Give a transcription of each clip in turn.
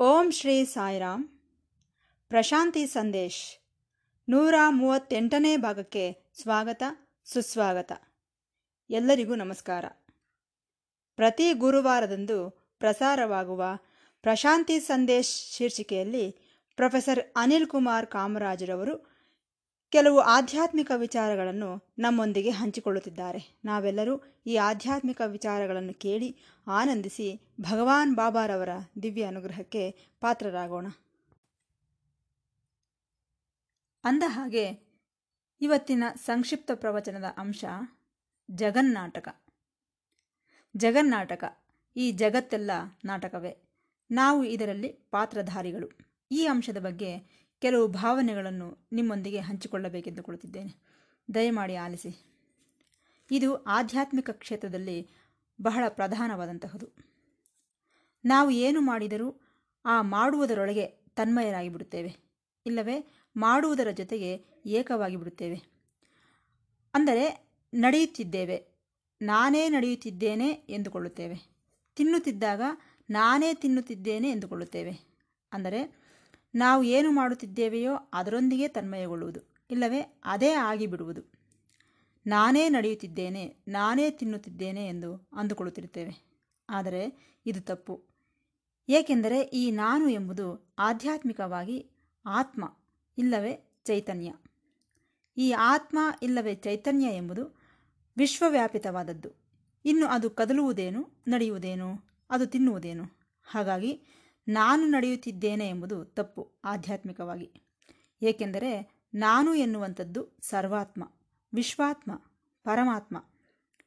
ಓಂ ಶ್ರೀ ಸಾಯಿರಾಮ್. ಪ್ರಶಾಂತಿ ಸಂದೇಶ್. ನೂರ ಮೂವತ್ತೆಂಟನೇ ಭಾಗಕ್ಕೆ ಸ್ವಾಗತ, ಸುಸ್ವಾಗತ. ಎಲ್ಲರಿಗೂ ನಮಸ್ಕಾರ. ಪ್ರತಿ ಗುರುವಾರದಂದು ಪ್ರಸಾರವಾಗುವ ಪ್ರಶಾಂತಿ ಸಂದೇಶ್ ಶೀರ್ಷಿಕೆಯಲ್ಲಿ ಪ್ರೊಫೆಸರ್ ಅನಿಲ್ ಕುಮಾರ್ ಕಾಮರಾಜರವರು ಕೆಲವು ಆಧ್ಯಾತ್ಮಿಕ ವಿಚಾರಗಳನ್ನು ನಮ್ಮೊಂದಿಗೆ ಹಂಚಿಕೊಳ್ಳುತ್ತಿದ್ದಾರೆ. ನಾವೆಲ್ಲರೂ ಈ ಆಧ್ಯಾತ್ಮಿಕ ವಿಚಾರಗಳನ್ನು ಕೇಳಿ ಆನಂದಿಸಿ ಭಗವಾನ್ ಬಾಬಾರವರ ದಿವ್ಯ ಅನುಗ್ರಹಕ್ಕೆ ಪಾತ್ರರಾಗೋಣ. ಅಂದ ಹಾಗೆ ಇವತ್ತಿನ ಸಂಕ್ಷಿಪ್ತ ಪ್ರವಚನದ ಅಂಶ ಜಗನ್ನಾಟಕ. ಜಗನ್ನಾಟಕ ಈ ಜಗತ್ತೆಲ್ಲ ನಾಟಕವೇ. ನಾವು ಇದರಲ್ಲಿ ಪಾತ್ರಧಾರಿಗಳು. ಈ ಅಂಶದ ಬಗ್ಗೆ ಕೆಲವು ಭಾವನೆಗಳನ್ನು ನಿಮ್ಮೊಂದಿಗೆ ಹಂಚಿಕೊಳ್ಳಬೇಕೆಂದುಕೊಳ್ಳುತ್ತಿದ್ದೇನೆ ದಯಮಾಡಿ ಆಲಿಸಿ. ಇದು ಆಧ್ಯಾತ್ಮಿಕ ಕ್ಷೇತ್ರದಲ್ಲಿ ಬಹಳ ಪ್ರಧಾನವಾದಂತಹದು. ನಾವು ಏನು ಮಾಡಿದರೂ ಆ ಮಾಡುವುದರೊಳಗೆ ತನ್ಮಯರಾಗಿ ಬಿಡುತ್ತೇವೆ. ಇಲ್ಲವೇ, ಮಾಡುವುದರ ಜೊತೆಗೆ ಏಕವಾಗಿ ಬಿಡುತ್ತೇವೆ. ಅಂದರೆ, ನಡೆಯುತ್ತಿದ್ದೇವೆ. ನಾನೇ ನಡೆಯುತ್ತಿದ್ದೇನೆ ಎಂದುಕೊಳ್ಳುತ್ತೇವೆ. ತಿನ್ನುತ್ತಿದ್ದಾಗ ನಾನೇ ತಿನ್ನುತ್ತಿದ್ದೇನೆ ಎಂದುಕೊಳ್ಳುತ್ತೇವೆ. ಅಂದರೆ ನಾವು ಏನು ಮಾಡುತ್ತಿದ್ದೇವೆಯೋ ಅದರೊಂದಿಗೆ ತನ್ಮಯಗೊಳ್ಳುವುದು, ಇಲ್ಲವೇ ಅದೇ ಆಗಿಬಿಡುವುದು. ನಾನೇ ನಡೆಯುತ್ತಿದ್ದೇನೆ, ನಾನೇ ತಿನ್ನುತ್ತಿದ್ದೇನೆ ಎಂದು ಅಂದುಕೊಳ್ಳುತ್ತಿರುತ್ತೇವೆ. ಆದರೆ ಇದು ತಪ್ಪು. ಏಕೆಂದರೆ ಈ ನಾನು ಎಂಬುದು ಆಧ್ಯಾತ್ಮಿಕವಾಗಿ ಆತ್ಮ, ಇಲ್ಲವೇ ಚೈತನ್ಯ. ಈ ಆತ್ಮ, ಇಲ್ಲವೇ ಚೈತನ್ಯ ಎಂಬುದು ವಿಶ್ವವ್ಯಾಪಿತವಾದದ್ದು. ಇನ್ನು ಅದು ಕದಲುವುದೇನು, ನಡೆಯುವುದೇನು, ಅದು ತಿನ್ನುವುದೇನು? ಹಾಗಾಗಿ ನಾನು ನಡೆಯುತ್ತಿದ್ದೇನೆ ಎಂಬುದು ತಪ್ಪು ಆಧ್ಯಾತ್ಮಿಕವಾಗಿ. ಏಕೆಂದರೆ ನಾನು ಎನ್ನುವಂಥದ್ದು ಸರ್ವಾತ್ಮ, ವಿಶ್ವಾತ್ಮ, ಪರಮಾತ್ಮ.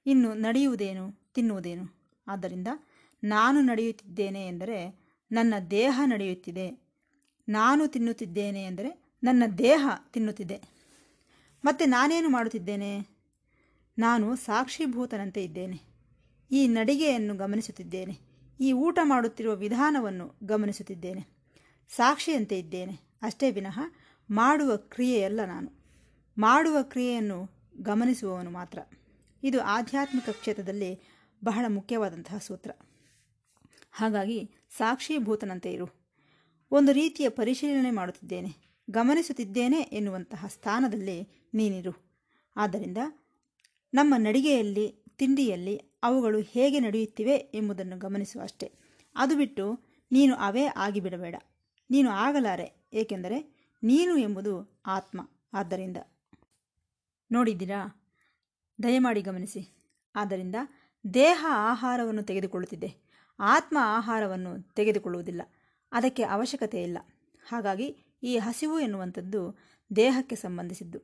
ಇನ್ನು ನಡೆಯುವುದೇನು, ತಿನ್ನುವುದೇನು? ಆದ್ದರಿಂದ ನಾನು ನಡೆಯುತ್ತಿದ್ದೇನೆ ಎಂದರೆ ನನ್ನ ದೇಹ ನಡೆಯುತ್ತಿದೆ. ನಾನು ತಿನ್ನುತ್ತಿದ್ದೇನೆ ಎಂದರೆ ನನ್ನ ದೇಹ ತಿನ್ನುತ್ತಿದೆ. ಮತ್ತು ನಾನೇನು ಮಾಡುತ್ತಿದ್ದೇನೆ? ನಾನು ಸಾಕ್ಷಿಭೂತನಂತೆ ಇದ್ದೇನೆ. ಈ ನಡಿಗೆಯನ್ನು ಗಮನಿಸುತ್ತಿದ್ದೇನೆ. ಈ ಊಟ ಮಾಡುತ್ತಿರುವ ವಿಧಾನವನ್ನು ಗಮನಿಸುತ್ತಿದ್ದೇನೆ. ಸಾಕ್ಷಿಯಂತೆ ಇದ್ದೇನೆ. ಅಷ್ಟೇ ವಿನಃ ಮಾಡುವ ಕ್ರಿಯೆಯಲ್ಲ ನಾನು. ಮಾಡುವ ಕ್ರಿಯೆಯನ್ನು ಗಮನಿಸುವವನು ಮಾತ್ರ. ಇದು ಆಧ್ಯಾತ್ಮಿಕ ಕ್ಷೇತ್ರದಲ್ಲಿ ಬಹಳ ಮುಖ್ಯವಾದಂತಹ ಸೂತ್ರ. ಹಾಗಾಗಿ ಸಾಕ್ಷೀಭೂತನಂತೆ ಇರು. ಒಂದು ರೀತಿಯ ಪರಿಶೀಲನೆ ಮಾಡುತ್ತಿದ್ದೇನೆ. ಗಮನಿಸುತ್ತಿದ್ದೇನೆ ಎನ್ನುವಂತಹ ಸ್ಥಾನದಲ್ಲಿ ನೀನಿರು. ಆದ್ದರಿಂದ ನಮ್ಮ ನಡಿಗೆಯಲ್ಲಿ, ತಿಂಡಿಯಲ್ಲಿ ಅವುಗಳು ಹೇಗೆ ನಡೆಯುತ್ತಿವೆ ಎಂಬುದನ್ನು ಗಮನಿಸು ಅಷ್ಟೇ. ಅದು ಬಿಟ್ಟು ನೀನು ಅವೇ ಆಗಿಬಿಡಬೇಡ. ನೀನು ಆಗಲಾರೆ, ಏಕೆಂದರೆ ನೀನು ಎಂಬುದು ಆತ್ಮ. ಆದ್ದರಿಂದ ನೋಡಿದ್ದೀರಾ? ದಯಮಾಡಿ ಗಮನಿಸಿ. ಆದ್ದರಿಂದ ದೇಹ ಆಹಾರವನ್ನು ತೆಗೆದುಕೊಳ್ಳುತ್ತಿದೆ ಆತ್ಮ ಆಹಾರವನ್ನು ತೆಗೆದುಕೊಳ್ಳುವುದಿಲ್ಲ. ಅದಕ್ಕೆ ಅವಶ್ಯಕತೆ ಇಲ್ಲ. ಹಾಗಾಗಿ ಈ ಹಸಿವು ಎನ್ನುವಂಥದ್ದು ದೇಹಕ್ಕೆ ಸಂಬಂಧಿಸಿದ್ದು.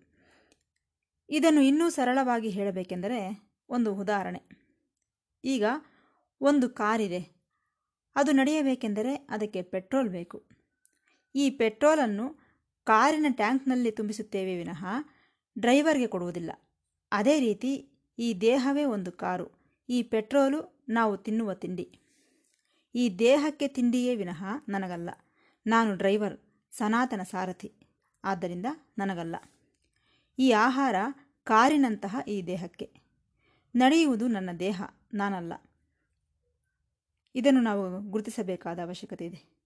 ಇದನ್ನು ಇನ್ನೂ ಸರಳವಾಗಿ ಹೇಳಬೇಕೆಂದರೆ ಒಂದು ಉದಾಹರಣೆ. ಈಗ ಒಂದು ಕಾರಿದೆ. ಅದು ನಡೆಯಬೇಕೆಂದರೆ ಅದಕ್ಕೆ ಪೆಟ್ರೋಲ್ ಬೇಕು. ಈ ಪೆಟ್ರೋಲನ್ನು ಕಾರಿನ ಟ್ಯಾಂಕ್ನಲ್ಲಿ ತುಂಬಿಸುತ್ತೇವೆ ವಿನಃ ಡ್ರೈವರ್ಗೆ ಕೊಡುವುದಿಲ್ಲ. ಅದೇ ರೀತಿ ಈ ದೇಹವೇ ಒಂದು ಕಾರು. ಈ ಪೆಟ್ರೋಲು ನಾವು ತಿನ್ನುವ ತಿಂಡಿ. ಈ ದೇಹಕ್ಕೆ ತಿಂಡಿಯೇ ವಿನಃ ನನಗಲ್ಲ. ನಾನು ಡ್ರೈವರ್, ಸನಾತನ ಸಾರಥಿ. ಆದ್ದರಿಂದ ನನಗಲ್ಲ. ಈ ಆಹಾರ ಕಾರಿನಂತಹ ಈ ದೇಹಕ್ಕೆ. ನಡೆಯುವುದು ನನ್ನ ದೇಹ. ನಾನಲ್ಲ. ಇದನ್ನು ನಾವು ಗುರುತಿಸಬೇಕಾದ ಅವಶ್ಯಕತೆ ಇದೆ.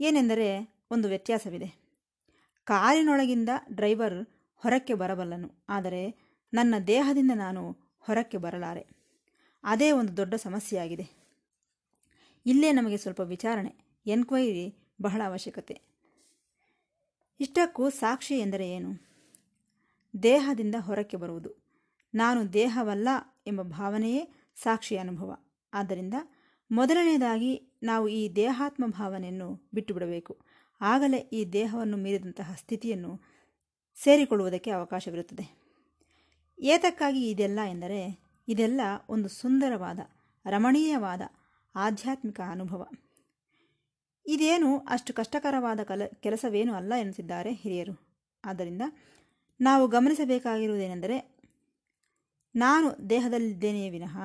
ಏನೆಂದರೆ ಒಂದು ವ್ಯತ್ಯಾಸವಿದೆ. ಕಾರಿನೊಳಗಿಂದ ಡ್ರೈವರ್ ಹೊರಕ್ಕೆ ಬರಬಲ್ಲನು, ಆದರೆ ನನ್ನ ದೇಹದಿಂದ ನಾನು ಹೊರಕ್ಕೆ ಬರಲಾರೆ. ಅದೇ ಒಂದು ದೊಡ್ಡ ಸಮಸ್ಯೆಯಾಗಿದೆ. ಇಲ್ಲೇ ನಮಗೆ ಸ್ವಲ್ಪ ವಿಚಾರಣೆ, ಎನ್ಕ್ವೈರಿ ಬಹಳ ಅವಶ್ಯಕತೆ. ಇಷ್ಟಕ್ಕೂ ಸಾಕ್ಷಿ ಎಂದರೆ ಏನು? ದೇಹದಿಂದ ಹೊರಕ್ಕೆ ಬರುವುದು. ನಾನು ದೇಹವಲ್ಲ ಎಂಬ ಭಾವನೆಯೇ ಸಾಕ್ಷಿ ಅನುಭವ. ಆದ್ದರಿಂದ ಮೊದಲನೆಯದಾಗಿ ನಾವು ಈ ದೇಹಾತ್ಮ ಭಾವನೆಯನ್ನು ಬಿಟ್ಟು ಬಿಡಬೇಕು ಆಗಲೇ ಈ ದೇಹವನ್ನು ಮೀರಿದಂತಹ ಸ್ಥಿತಿಯನ್ನು ಸೇರಿಕೊಳ್ಳುವುದಕ್ಕೆ ಅವಕಾಶವಿರುತ್ತದೆ. ಏತಕ್ಕಾಗಿ ಇದೆಲ್ಲ ಎಂದರೆ, ಇದೆಲ್ಲ ಒಂದು ಸುಂದರವಾದ, ರಮಣೀಯವಾದ, ಆಧ್ಯಾತ್ಮಿಕ ಅನುಭವ. ಇದೇನು ಅಷ್ಟು ಕಷ್ಟಕರವಾದ ಕಲ, ಕೆಲಸವೇನೂ ಅಲ್ಲ ಎನಿಸಿದ್ದಾರೆ ಹಿರಿಯರು. ಆದ್ದರಿಂದ ನಾವು ಗಮನಿಸಬೇಕಾಗಿರುವುದೇನೆಂದರೆ ನಾನು ದೇಹದಲ್ಲಿದ್ದೇನೆಯೇ ವಿನಃ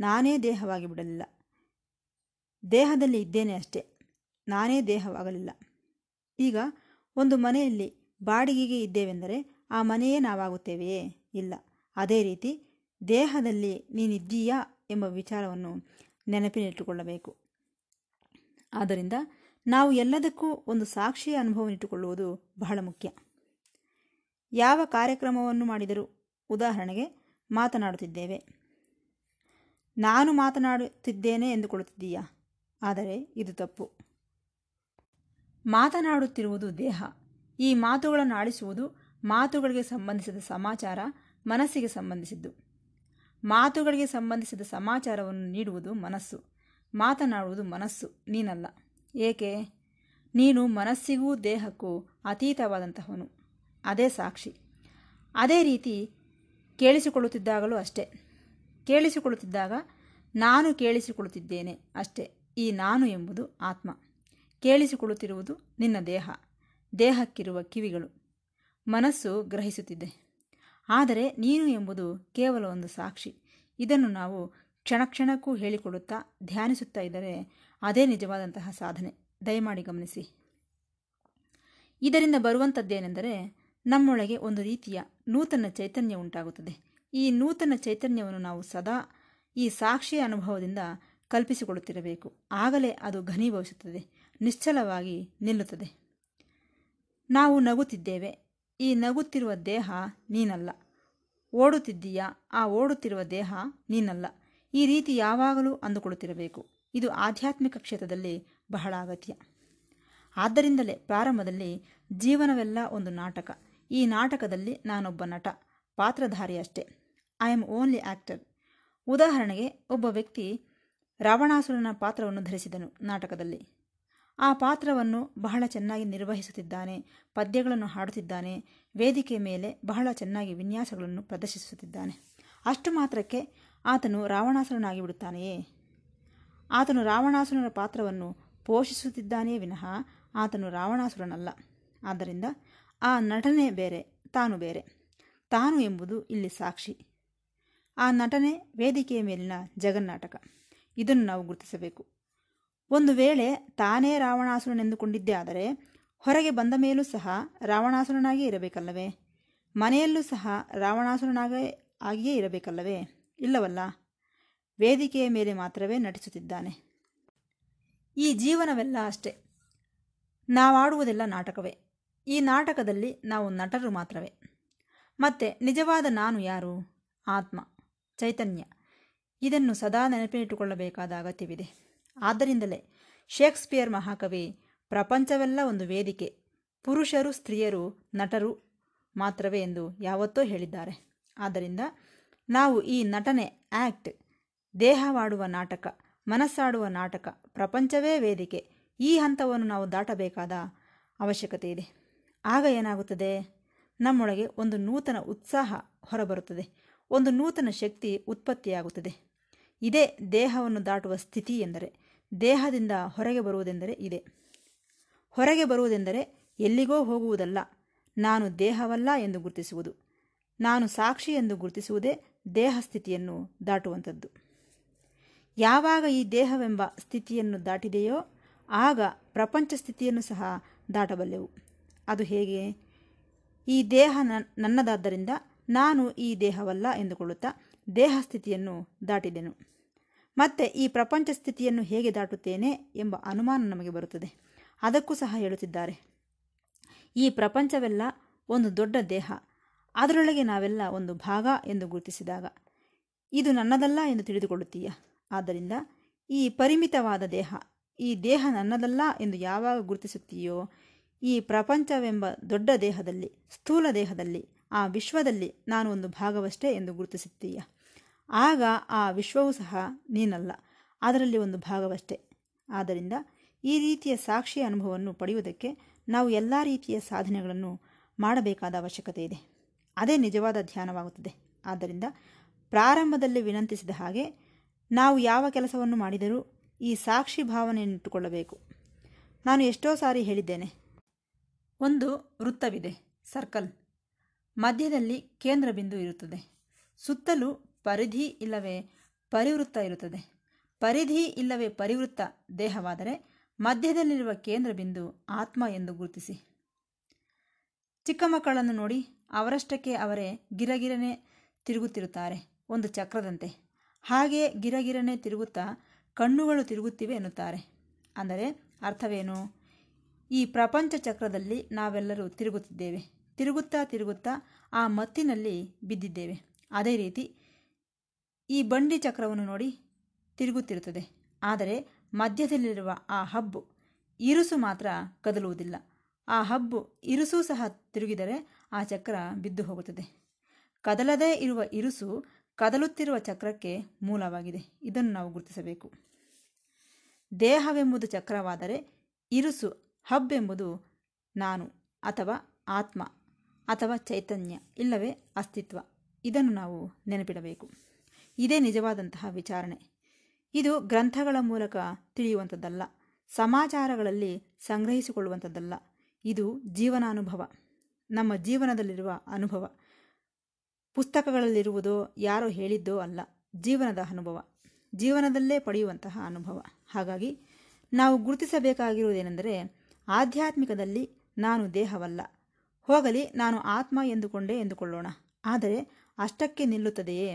ನಾನೇ ದೇಹವಾಗಿ ಬಿಡಲಿಲ್ಲ. ದೇಹದಲ್ಲಿ ಇದ್ದೇನೆ ಅಷ್ಟೇ. ನಾನೇ ದೇಹವಾಗಲಿಲ್ಲ. ಈಗ ಒಂದು ಮನೆಯಲ್ಲಿ ಬಾಡಿಗೆಗೆ ಇದ್ದೇವೆಂದರೆ ಆ ಮನೆಯೇ ನಾವಾಗುತ್ತೇವೆಯೇ? ಇಲ್ಲ. ಅದೇ ರೀತಿ ದೇಹದಲ್ಲಿ ನೀನಿದ್ದೀಯಾ ಎಂಬ ವಿಚಾರವನ್ನು ನೆನಪಿನಿಟ್ಟುಕೊಳ್ಳಬೇಕು. ಆದ್ದರಿಂದ ನಾವು ಎಲ್ಲದಕ್ಕೂ ಒಂದು ಸಾಕ್ಷಿಯ ಅನುಭವನಿಟ್ಟುಕೊಳ್ಳುವುದು ಬಹಳ ಮುಖ್ಯ. ಯಾವ ಕಾರ್ಯಕ್ರಮವನ್ನು ಮಾಡಿದರೂ, ಉದಾಹರಣೆಗೆ ಮಾತನಾಡುತ್ತಿದ್ದೇವೆ. ನಾನು ಮಾತನಾಡುತ್ತಿದ್ದೇನೆ ಎಂದುಕೊಳ್ಳುತ್ತಿದ್ದೀಯಾ? ಆದರೆ ಇದು ತಪ್ಪು. ಮಾತನಾಡುತ್ತಿರುವುದು ದೇಹ. ಈ ಮಾತುಗಳನ್ನು ಆಡಿಸುವುದು ಮಾತುಗಳಿಗೆ ಸಂಬಂಧಿಸಿದ ಸಮಾಚಾರ, ಮನಸ್ಸಿಗೆ ಸಂಬಂಧಿಸಿದ್ದು. ಮಾತುಗಳಿಗೆ ಸಂಬಂಧಿಸಿದ ಸಮಾಚಾರವನ್ನು ನೀಡುವುದು ಮನಸ್ಸು. ಮಾತನಾಡುವುದು ಮನಸ್ಸು, ನೀನಲ್ಲ. ಏಕೆ? ನೀನು ಮನಸ್ಸಿಗೂ ದೇಹಕ್ಕೂ ಅತೀತವಾದಂತಹವನು. ಅದೇ ಸಾಕ್ಷಿ. ಅದೇ ರೀತಿ ಕೇಳಿಸಿಕೊಳ್ಳುತ್ತಿದ್ದಾಗಲೂ ಅಷ್ಟೇ. ಕೇಳಿಸಿಕೊಳ್ಳುತ್ತಿದ್ದಾಗ ನಾನು ಕೇಳಿಸಿಕೊಳ್ಳುತ್ತಿದ್ದೇನೆ ಅಷ್ಟೇ. ಈ ನಾನು ಎಂಬುದು ಆತ್ಮ. ಕೇಳಿಸಿಕೊಳ್ಳುತ್ತಿರುವುದು ನಿನ್ನ ದೇಹ. ದೇಹಕ್ಕಿರುವ ಕಿವಿಗಳು. ಮನಸ್ಸು ಗ್ರಹಿಸುತ್ತಿದೆ. ಆದರೆ ನೀನು ಎಂಬುದು ಕೇವಲ ಒಂದು ಸಾಕ್ಷಿ. ಇದನ್ನು ನಾವು ಕ್ಷಣಕ್ಷಣಕ್ಕೂ ಹೇಳಿಕೊಡುತ್ತಾ ಧ್ಯಾನಿಸುತ್ತಾ ಇದ್ದರೆ ಅದೇ ನಿಜವಾದಂತಹ ಸಾಧನೆ. ದಯಮಾಡಿ ಗಮನಿಸಿ. ಇದರಿಂದ ಬರುವಂಥದ್ದೇನೆಂದರೆ ನಮ್ಮೊಳಗೆ ಒಂದು ರೀತಿಯ ನೂತನ ಚೈತನ್ಯ ಉಂಟಾಗುತ್ತದೆ. ಈ ನೂತನ ಚೈತನ್ಯವನ್ನು ನಾವು ಸದಾ ಈ ಸಾಕ್ಷಿಯ ಅನುಭವದಿಂದ ಕಲ್ಪಿಸಿಕೊಳ್ಳುತ್ತಿರಬೇಕು. ಆಗಲೇ ಅದು ಘನೀಭವಿಸುತ್ತದೆ, ನಿಶ್ಚಲವಾಗಿ ನಿಲ್ಲುತ್ತದೆ. ನಾವು ನಗುತ್ತಿದ್ದೇವೆ. ಈ ನಗುತ್ತಿರುವ ದೇಹ ನೀನಲ್ಲ. ಓಡುತ್ತಿದ್ದೀಯಾ? ಆ ಓಡುತ್ತಿರುವ ದೇಹ ನೀನಲ್ಲ. ಈ ರೀತಿ ಯಾವಾಗಲೂ ಅಂದುಕೊಳ್ಳುತ್ತಿರಬೇಕು. ಇದು ಆಧ್ಯಾತ್ಮಿಕ ಕ್ಷೇತ್ರದಲ್ಲಿ ಬಹಳ ಅಗತ್ಯ. ಆದ್ದರಿಂದಲೇ ಪ್ರಾರಂಭದಲ್ಲಿ ಜೀವನವೆಲ್ಲ ಒಂದು ನಾಟಕ. ಈ ನಾಟಕದಲ್ಲಿ ನಾನೊಬ್ಬ ನಟ ಪಾತ್ರಧಾರಿ ಅಷ್ಟೇ ಐ ಆಮ್ ಓನ್ಲಿ ಆ್ಯಕ್ಟರ್ ಉದಾಹರಣೆಗೆ, ಒಬ್ಬ ವ್ಯಕ್ತಿ ರಾವಣಾಸುರನ ಪಾತ್ರವನ್ನು ಧರಿಸಿದನು ನಾಟಕದಲ್ಲಿ. ಆ ಪಾತ್ರವನ್ನು ಬಹಳ ಚೆನ್ನಾಗಿ ನಿರ್ವಹಿಸುತ್ತಿದ್ದಾನೆ, ಪದ್ಯಗಳನ್ನು ಹಾಡುತ್ತಿದ್ದಾನೆ, ವೇದಿಕೆ ಮೇಲೆ ಬಹಳ ಚೆನ್ನಾಗಿ ವಿನ್ಯಾಸಗಳನ್ನು ಪ್ರದರ್ಶಿಸುತ್ತಿದ್ದಾನೆ. ಅಷ್ಟು ಮಾತ್ರಕ್ಕೆ ಆತನು ರಾವಣಾಸುರನಾಗಿ ಬಿಡುತ್ತಾನೆಯೇ? ಆತನು ರಾವಣಾಸುರನ ಪಾತ್ರವನ್ನು ಪೋಷಿಸುತ್ತಿದ್ದಾನೆಯೇ ವಿನಃ ಆತನು ರಾವಣಾಸುರನಲ್ಲ. ಆದ್ದರಿಂದ ಆ ನಟನೆ ಬೇರೆ, ತಾನು ಬೇರೆ. ತಾನು ಎಂಬುದು ಇಲ್ಲಿ ಸಾಕ್ಷಿ. ಆ ನಟನೆ ವೇದಿಕೆಯ ಮೇಲಿನ ಜಗನ್ನಾಟಕ. ಇದನ್ನು ನಾವು ಗುರುತಿಸಬೇಕು. ಒಂದು ವೇಳೆ ತಾನೇ ರಾವಣಾಸುರನೆಂದುಕೊಂಡಿದ್ದೇ ಆದರೆ, ಹೊರಗೆ ಬಂದ ಮೇಲೂ ಸಹ ರಾವಣಾಸುರನಾಗಿಯೇ ಇರಬೇಕಲ್ಲವೇ? ಮನೆಯಲ್ಲೂ ಸಹ ರಾವಣಾಸುರನಾಗೇ ಆಗಿಯೇ ಇರಬೇಕಲ್ಲವೇ? ಇಲ್ಲವಲ್ಲ? ವೇದಿಕೆಯ ಮೇಲೆ ಮಾತ್ರವೇ ನಟಿಸುತ್ತಿದ್ದಾನೆ. ಈ ಜೀವನವೆಲ್ಲ ಅಷ್ಟೇ. ನಾವಾಡುವುದೆಲ್ಲ ನಾಟಕವೇ. ಈ ನಾಟಕದಲ್ಲಿ ನಾವು ನಟರು ಮಾತ್ರವೇ. ಮತ್ತೆ ನಿಜವಾದ ನಾನು ಯಾರು? ಆತ್ಮ, ಚೈತನ್ಯ. ಇದನ್ನು ಸದಾ ನೆನಪಿನಟ್ಟುಕೊಳ್ಳಬೇಕಾದ ಅಗತ್ಯವಿದೆ. ಆದ್ದರಿಂದಲೇ ಶೇಕ್ಸ್ಪಿಯರ್ ಮಹಾಕವಿ ಪ್ರಪಂಚವೆಲ್ಲ ಒಂದು ವೇದಿಕೆ. ಪುರುಷರು, ಸ್ತ್ರೀಯರು, ನಟರು ಮಾತ್ರವೇ ಎಂದು ಯಾವತ್ತೋ ಹೇಳಿದ್ದಾರೆ. ಆದ್ದರಿಂದ ನಾವು ಈ ನಟನೆ ಆ್ಯಕ್ಟ್ ದೇಹವಾಡುವ ನಾಟಕ, ಮನಸ್ಸಾಡುವ ನಾಟಕ, ಪ್ರಪಂಚವೇ ವೇದಿಕೆ ಈ ಹಂತವನ್ನು ನಾವು ದಾಟಬೇಕಾದ ಅವಶ್ಯಕತೆ ಇದೆ ಆಗ ಏನಾಗುತ್ತದೆ? ನಮ್ಮೊಳಗೆ ಒಂದು ನೂತನ ಉತ್ಸಾಹ ಹೊರಬರುತ್ತದೆ. ಒಂದು ನೂತನ ಶಕ್ತಿ ಉತ್ಪತ್ತಿಯಾಗುತ್ತದೆ. ಇದೇ ದೇಹವನ್ನು ದಾಟುವ ಸ್ಥಿತಿ ಎಂದರೆ ದೇಹದಿಂದ ಹೊರಗೆ ಬರುವುದೆಂದರೆ ಇದೆ. ಹೊರಗೆ ಬರುವುದೆಂದರೆ ಎಲ್ಲಿಗೋ ಹೋಗುವುದಲ್ಲ. ನಾನು ದೇಹವಲ್ಲ ಎಂದು ಗುರುತಿಸುವುದು. ನಾನು ಸಾಕ್ಷಿ ಎಂದು ಗುರುತಿಸುವುದೇ ದೇಹ ಸ್ಥಿತಿಯನ್ನು ದಾಟುವಂಥದ್ದು. ಯಾವಾಗ ಈ ದೇಹವೆಂಬ ಸ್ಥಿತಿಯನ್ನು ದಾಟಿದೆಯೋ ಆಗ ಪ್ರಪಂಚ ಸ್ಥಿತಿಯನ್ನು ಸಹ ದಾಟಬಲ್ಲೆವು. ಅದು ಹೇಗೆ? ಈ ದೇಹ ನನ್ನದಾದ್ದರಿಂದ ನಾನು ಈ ದೇಹವಲ್ಲ ಎಂದುಕೊಳ್ಳುತ್ತಾ ದೇಹ ಸ್ಥಿತಿಯನ್ನು ದಾಟಿದೆನು. ಮತ್ತೆ ಈ ಪ್ರಪಂಚ ಸ್ಥಿತಿಯನ್ನು ಹೇಗೆ ದಾಟುತ್ತೇನೆ ಎಂಬ ಅನುಮಾನ ನಮಗೆ ಬರುತ್ತದೆ. ಅದಕ್ಕೂ ಸಹ ಹೇಳುತ್ತಿದ್ದಾರೆ. ಈ ಪ್ರಪಂಚವೆಲ್ಲ ಒಂದು ದೊಡ್ಡ ದೇಹ. ಅದರೊಳಗೆ ನಾವೆಲ್ಲ ಒಂದು ಭಾಗ ಎಂದು ಗುರುತಿಸಿದಾಗ ಇದು ನನ್ನದಲ್ಲ ಎಂದು ತಿಳಿದುಕೊಳ್ಳುತ್ತೀಯ? ಆದ್ದರಿಂದ ಈ ಪರಿಮಿತವಾದ ದೇಹ, ಈ ದೇಹ ನನ್ನದಲ್ಲ ಎಂದು ಯಾವಾಗ ಗುರುತಿಸುತ್ತೀಯೋ ಈ ಪ್ರಪಂಚವೆಂಬ ದೊಡ್ಡ ದೇಹದಲ್ಲಿ, ಸ್ಥೂಲ ದೇಹದಲ್ಲಿ, ಆ ವಿಶ್ವದಲ್ಲಿ ನಾನು ಒಂದು ಭಾಗವಷ್ಟೇ ಎಂದು ಗುರುತಿಸುತ್ತೀಯ. ಆಗ ಆ ವಿಶ್ವವೂ ಸಹ ನೀನಲ್ಲ, ಅದರಲ್ಲಿ ಒಂದು ಭಾಗವಷ್ಟೇ. ಆದ್ದರಿಂದ ಈ ರೀತಿಯ ಸಾಕ್ಷಿ ಅನುಭವವನ್ನು ಪಡೆಯುವುದಕ್ಕೆ ನಾವು ಎಲ್ಲ ರೀತಿಯ ಸಾಧನೆಗಳನ್ನು ಮಾಡಬೇಕಾದ ಅವಶ್ಯಕತೆ ಇದೆ. ಅದೇ ನಿಜವಾದ ಧ್ಯಾನವಾಗುತ್ತದೆ. ಆದ್ದರಿಂದ ಪ್ರಾರಂಭದಲ್ಲಿ ವಿನಂತಿಸಿದ ಹಾಗೆ ನಾವು ಯಾವ ಕೆಲಸವನ್ನು ಮಾಡಿದರೂ ಈ ಸಾಕ್ಷಿ ಭಾವನೆಯನ್ನಿಟ್ಟುಕೊಳ್ಳಬೇಕು. ನಾನು ಎಷ್ಟೋ ಸಾರಿ ಹೇಳಿದ್ದೇನೆ ಒಂದು ವೃತ್ತವಿದೆ, ಸರ್ಕಲ್. ಮಧ್ಯದಲ್ಲಿ ಕೇಂದ್ರ ಬಿಂದು ಇರುತ್ತದೆ. ಸುತ್ತಲೂ ಪರಿಧಿ ಇಲ್ಲವೇ ಪರಿವೃತ್ತ ಇರುತ್ತದೆ. ಪರಿಧಿ ಇಲ್ಲವೇ ಪರಿವೃತ್ತ ದೇಹವಾದರೆ ಮಧ್ಯದಲ್ಲಿರುವ ಕೇಂದ್ರ ಬಿಂದು ಆತ್ಮ ಎಂದು ಗುರುತಿಸಿ. ಚಿಕ್ಕ ಮಕ್ಕಳನ್ನು ನೋಡಿ ಅವರಷ್ಟಕ್ಕೆ ಅವರೇ ಗಿರಗಿರನೆ ತಿರುಗುತ್ತಿರುತ್ತಾರೆ. ಒಂದು ಚಕ್ರದಂತೆ. ಹಾಗೆ ಗಿರಗಿರನೆ ತಿರುಗುತ್ತಾ ಕಣ್ಣುಗಳು ತಿರುಗುತ್ತಿವೆ ಎನ್ನುತ್ತಾರೆ. ಅಂದರೆ ಅರ್ಥವೇನು? ಈ ಪ್ರಪಂಚ ಚಕ್ರದಲ್ಲಿ ನಾವೆಲ್ಲರೂ ತಿರುಗುತ್ತಿದ್ದೇವೆ. ತಿರುಗುತ್ತಾ ತಿರುಗುತ್ತಾ ಆ ಮತ್ತಿನಲ್ಲಿ ಬಿದ್ದಿದ್ದೇವೆ. ಅದೇ ರೀತಿ ಈ ಬಂಡಿ ಚಕ್ರವನ್ನು ನೋಡಿ ತಿರುಗುತ್ತಿರುತ್ತದೆ. ಆದರೆ ಮಧ್ಯದಲ್ಲಿರುವ ಆ ಹಬ್ಬು ಇರುಸು ಮಾತ್ರ ಕದಲುವುದಿಲ್ಲ. ಆ ಹಬ್ಬು ಇರುಸು ಸಹ ತಿರುಗಿದರೆ ಆ ಚಕ್ರ ಬಿದ್ದು ಹೋಗುತ್ತದೆ. ಕದಲದೇ ಇರುವ ಇರುಸು ಕದಲುತ್ತಿರುವ ಚಕ್ರಕ್ಕೆ ಮೂಲವಾಗಿದೆ. ಇದನ್ನು ನಾವು ಗುರುತಿಸಬೇಕು. ದೇಹವೆಂಬುದು ಚಕ್ರವಾದರೆ ಇರುಸು ಹಬ್ಬೆಂಬುದು ನಾನು ಅಥವಾ ಆತ್ಮ ಅಥವಾ ಚೈತನ್ಯ ಇಲ್ಲವೇ ಅಸ್ತಿತ್ವ. ಇದನ್ನು ನಾವು ನೆನಪಿಡಬೇಕು. ಇದೇ ನಿಜವಾದಂತಹ ವಿಚಾರಣೆ. ಇದು ಗ್ರಂಥಗಳ ಮೂಲಕ ತಿಳಿಯುವಂಥದ್ದಲ್ಲ. ಸಮಾಚಾರಗಳಲ್ಲಿ ಸಂಗ್ರಹಿಸಿಕೊಳ್ಳುವಂಥದ್ದಲ್ಲ. ಇದು ಜೀವನಾನುಭವ. ನಮ್ಮ ಜೀವನದಲ್ಲಿರುವ ಅನುಭವ. ಪುಸ್ತಕಗಳಲ್ಲಿರುವುದೋ ಯಾರೋ ಹೇಳಿದ್ದೋ ಅಲ್ಲ. ಜೀವನದ ಅನುಭವ. ಜೀವನದಲ್ಲೇ ಪಡೆಯುವಂತಹ ಅನುಭವ. ಹಾಗಾಗಿ ನಾವು ಗುರುತಿಸಬೇಕಾಗಿರುವುದೇನೆಂದರೆ ಆಧ್ಯಾತ್ಮಿಕದಲ್ಲಿ ನಾನು ದೇಹವಲ್ಲ. ಹೋಗಲಿ, ನಾನು ಆತ್ಮ ಎಂದುಕೊಂಡೇ ಎಂದುಕೊಳ್ಳೋಣ. ಆದರೆ ಅಷ್ಟಕ್ಕೆ ನಿಲ್ಲುತ್ತದೆಯೇ?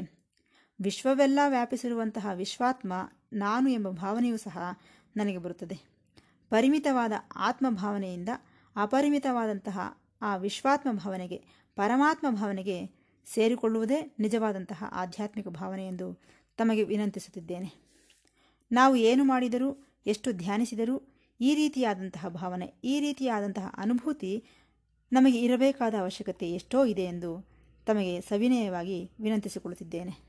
ವಿಶ್ವವೆಲ್ಲ ವ್ಯಾಪಿಸಿರುವಂತಹ ವಿಶ್ವಾತ್ಮ ನಾನು ಎಂಬ ಭಾವನೆಯೂ ಸಹ ನನಗೆ ಬರುತ್ತದೆ. ಪರಿಮಿತವಾದ ಆತ್ಮ ಭಾವನೆಯಿಂದ ಅಪರಿಮಿತವಾದಂತಹ ಆ ವಿಶ್ವಾತ್ಮ ಭಾವನೆಗೆ, ಪರಮಾತ್ಮ ಭಾವನೆಗೆ ಸೇರಿಕೊಳ್ಳುವುದೇ ನಿಜವಾದಂತಹ ಆಧ್ಯಾತ್ಮಿಕ ಭಾವನೆ ಎಂದು ತಮಗೆ ವಿನಂತಿಸುತ್ತಿದ್ದೇನೆ. ನಾವು ಏನು ಮಾಡಿದರೂ, ಎಷ್ಟು ಧ್ಯಾನಿಸಿದರೂ ಈ ರೀತಿಯಾದಂತಹ ಭಾವನೆ, ಈ ರೀತಿಯಾದಂತಹ ಅನುಭೂತಿ ನಮಗೆ ಇರಬೇಕಾದ ಅವಶ್ಯಕತೆ ಎಷ್ಟೋ ಇದೆ ಎಂದು ತಮಗೆ ಸವಿನಯವಾಗಿ ವಿನಂತಿಸಿಕೊಳ್ಳುತ್ತಿದ್ದೇನೆ.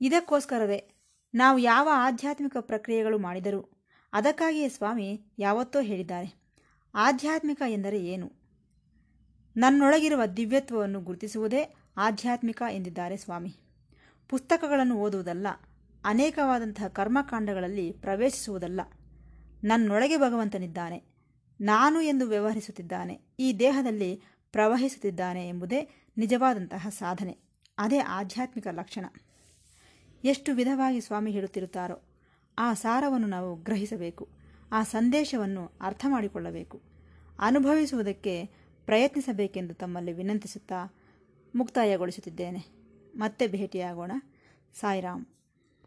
ಇದಕ್ಕೋಸ್ಕರವೇ ನಾವು ಯಾವ ಆಧ್ಯಾತ್ಮಿಕ ಪ್ರಕ್ರಿಯೆಗಳು ಮಾಡಿದರೂ ಅದಕ್ಕಾಗಿಯೇ ಸ್ವಾಮಿ ಯಾವತ್ತೋ ಹೇಳಿದ್ದಾರೆ. ಆಧ್ಯಾತ್ಮಿಕ ಎಂದರೆ ಏನು? ನನ್ನೊಳಗಿರುವ ದಿವ್ಯತ್ವವನ್ನು ಗುರುತಿಸುವುದೇ ಆಧ್ಯಾತ್ಮಿಕ ಎಂದಿದ್ದಾರೆ ಸ್ವಾಮಿ. ಪುಸ್ತಕಗಳನ್ನು ಓದುವುದಲ್ಲ, ಅನೇಕವಾದಂತಹ ಕರ್ಮಕಾಂಡಗಳಲ್ಲಿ ಪ್ರವೇಶಿಸುವುದಲ್ಲ. ನನ್ನೊಳಗೆ ಭಗವಂತನಿದ್ದಾನೆ. ನಾನು ಎಂದು ವ್ಯವಹರಿಸುತ್ತಿದ್ದಾನೆ. ಈ ದೇಹದಲ್ಲಿ ಪ್ರವಹಿಸುತ್ತಿದ್ದಾನೆ ಎಂಬುದೇ ನಿಜವಾದಂತಹ ಸಾಧನೆ. ಅದೇ ಆಧ್ಯಾತ್ಮಿಕ ಲಕ್ಷಣ. ಎಷ್ಟು ವಿಧವಾಗಿ ಸ್ವಾಮಿ ಹೇಳುತ್ತಿರುತ್ತಾರೋ, ಆ ಸಾರವನ್ನು ನಾವು ಗ್ರಹಿಸಬೇಕು. ಆ ಸಂದೇಶವನ್ನು ಅರ್ಥ ಮಾಡಿಕೊಳ್ಳಬೇಕು. ಅನುಭವಿಸುವುದಕ್ಕೆ ಪ್ರಯತ್ನಿಸಬೇಕೆಂದು ತಮ್ಮಲ್ಲಿ ವಿನಂತಿಸುತ್ತಾ ಮುಕ್ತಾಯಗೊಳಿಸುತ್ತಿದ್ದೇನೆ. ಮತ್ತೆ ಭೇಟಿಯಾಗೋಣ. ಸಾಯಿರಾಮ್.